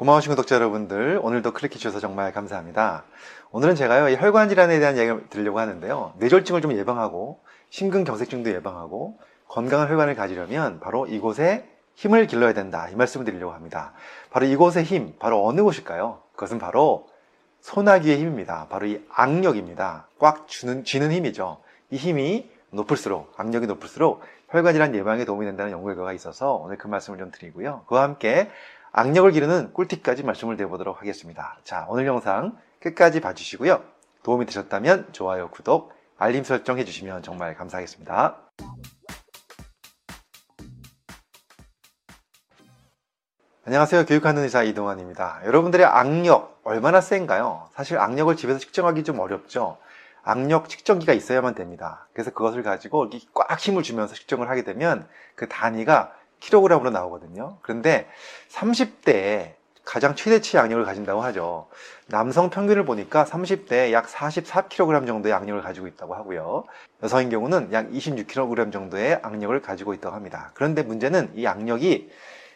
고마우신 구독자 여러분들, 오늘도 클릭해 주셔서 정말 감사합니다. 오늘은 제가요, 이 혈관 질환에 대한 이야기를 드리려고 하는데요. 뇌졸중을 좀 예방하고, 심근경색증도 예방하고, 건강한 혈관을 가지려면 바로 이곳에 힘을 길러야 된다. 이 말씀을 드리려고 합니다. 바로 이곳의 힘, 바로 어느 곳일까요? 그것은 바로 소나기의 힘입니다. 바로 이 악력입니다. 꽉 주는, 쥐는 힘이죠. 이 힘이 높을수록, 악력이 높을수록 혈관 질환 예방에 도움이 된다는 연구 결과가 있어서 오늘 그 말씀을 좀 드리고요. 그와 함께 악력을 기르는 꿀팁까지 말씀을 드려보도록 하겠습니다. 자, 오늘 영상 끝까지 봐주시고요. 도움이 되셨다면 좋아요, 구독, 알림 설정 해주시면 정말 감사하겠습니다. 안녕하세요. 교육하는 의사 이동환입니다. 여러분들의 악력 얼마나 센가요? 사실 악력을 집에서 측정하기 좀 어렵죠. 악력 측정기가 있어야만 됩니다. 그래서 그것을 가지고 꽉 힘을 주면서 측정을 하게 되면 그 단위가 킬로그램으로 나오거든요. 그런데 30대에 가장 최대치 악력을 가진다고 하죠. 남성 평균을 보니까 30대에 약 44kg 정도의 악력을 가지고 있다고 하고요. 여성인 경우는 약 26kg 정도의 악력을 가지고 있다고 합니다. 그런데 문제는 이 악력이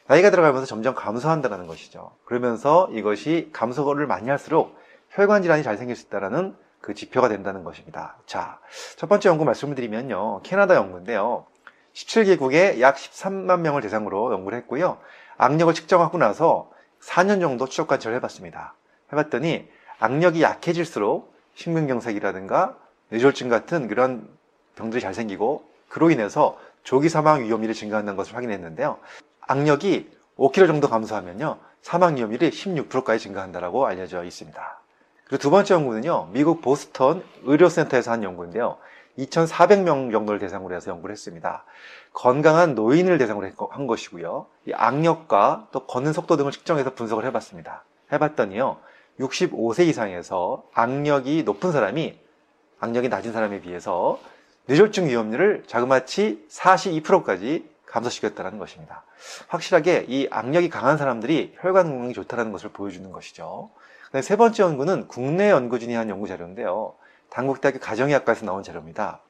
나이가 들어가면서 점점 감소한다는 것이죠. 그러면서 이것이 감소를 많이 할수록 혈관 질환이 잘 생길 수 있다는 그 지표가 된다는 것입니다. 자, 첫 번째 연구 말씀을 드리면요. 캐나다 연구인데요. 17개국에 약 13만 명을 대상으로 연구를 했고요. 악력을 측정하고 나서 4년 정도 추적 관찰을 해봤습니다. 해봤더니 악력이 약해질수록 심근경색이라든가 뇌졸중 같은 그런 병들이 잘 생기고 그로 인해서 조기 사망 위험률이 증가한다는 것을 확인했는데요. 악력이 5kg 정도 감소하면요. 사망 위험률이 16%까지 증가한다고 알려져 있습니다. 그리고 두 번째 연구는요. 미국 보스턴 의료센터에서 한 연구인데요. 2,400명 정도를 대상으로 해서 연구를 했습니다. 건강한 노인을 대상으로 한 것이고요. 이 악력과 또 걷는 속도 등을 측정해서 분석을 해봤습니다. 해봤더니요. 65세 이상에서 악력이 높은 사람이 악력이 낮은 사람에 비해서 뇌졸중 위험률을 자그마치 42%까지 감소시켰다는 것입니다. 확실하게 이 악력이 강한 사람들이 혈관 건강이 좋다는 것을 보여주는 것이죠. 세 번째 연구는 국내 연구진이 한 연구 자료인데요. 당국대학교 가정의학과에서 나온 자료입니다.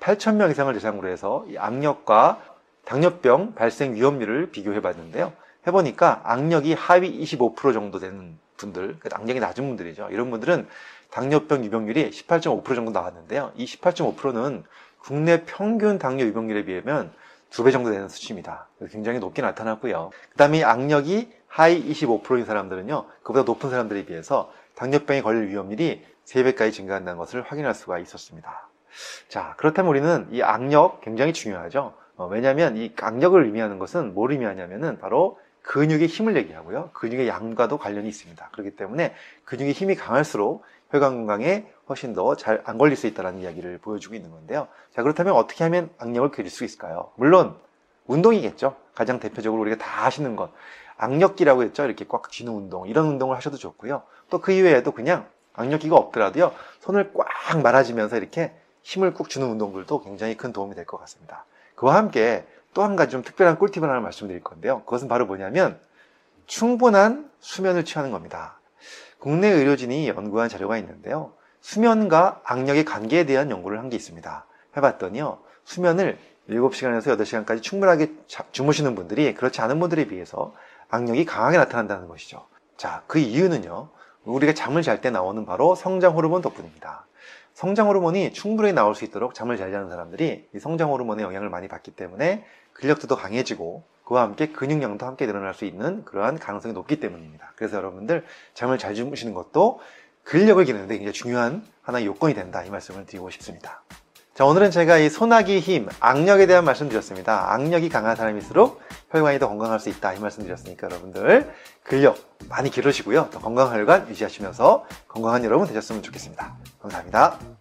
8,000명 이상을 대상으로 해서 이 악력과 당뇨병 발생 위험률을 비교해 봤는데요. 해보니까 악력이 하위 25% 정도 되는 분들, 그러니까 악력이 낮은 분들이죠. 이런 분들은 당뇨병 유병률이 18.5% 정도 나왔는데요. 이 18.5%는 국내 평균 당뇨 유병률에 비하면 두 배 정도 되는 수치입니다. 굉장히 높게 나타났고요. 그 다음에 악력이 하위 25%인 사람들은요, 그보다 높은 사람들에 비해서 당뇨병에 걸릴 위험률이 3배까지 증가한다는 것을 확인할 수가 있었습니다. 자, 그렇다면 우리는 이 악력 굉장히 중요하죠. 어, 왜냐하면 이 악력을 의미하는 것은 뭘 의미하냐면은 바로 근육의 힘을 얘기하고요. 근육의 양과도 관련이 있습니다. 그렇기 때문에 근육의 힘이 강할수록 혈관 건강에 훨씬 더 잘 안 걸릴 수 있다는 이야기를 보여주고 있는 건데요. 자, 그렇다면 어떻게 하면 악력을 그릴 수 있을까요? 물론 운동이겠죠. 가장 대표적으로 우리가 다 하시는 것. 악력기라고 했죠. 이렇게 꽉 쥐는 운동. 이런 운동을 하셔도 좋고요. 또 그 이외에도 그냥 악력기가 없더라도요. 손을 꽉 말아주면서 이렇게 힘을 꾹 주는 운동들도 굉장히 큰 도움이 될 것 같습니다. 그와 함께 또 한 가지 좀 특별한 꿀팁을 하나 말씀드릴 건데요. 그것은 바로 뭐냐면 충분한 수면을 취하는 겁니다. 국내 의료진이 연구한 자료가 있는데요. 수면과 악력의 관계에 대한 연구를 한 게 있습니다. 해봤더니요. 수면을 7시간에서 8시간까지 충분하게 주무시는 분들이 그렇지 않은 분들에 비해서 악력이 강하게 나타난다는 것이죠. 자, 그 이유는요. 우리가 잠을 잘 때 나오는 바로 성장 호르몬 덕분입니다. 성장 호르몬이 충분히 나올 수 있도록 잠을 잘 자는 사람들이 이 성장 호르몬의 영향을 많이 받기 때문에 근력도 더 강해지고 그와 함께 근육량도 함께 늘어날 수 있는 그러한 가능성이 높기 때문입니다. 그래서 여러분들 잠을 잘 주무시는 것도 근력을 기르는데 굉장히 중요한 하나의 요건이 된다 이 말씀을 드리고 싶습니다. 자 오늘은 제가 이 소나기 힘, 악력에 대한 말씀 드렸습니다. 악력이 강한 사람일수록 혈관이 더 건강할 수 있다 이 말씀 드렸으니까 여러분들 근력 많이 기르시고요. 더 건강한 혈관 유지하시면서 건강한 여러분 되셨으면 좋겠습니다. 감사합니다.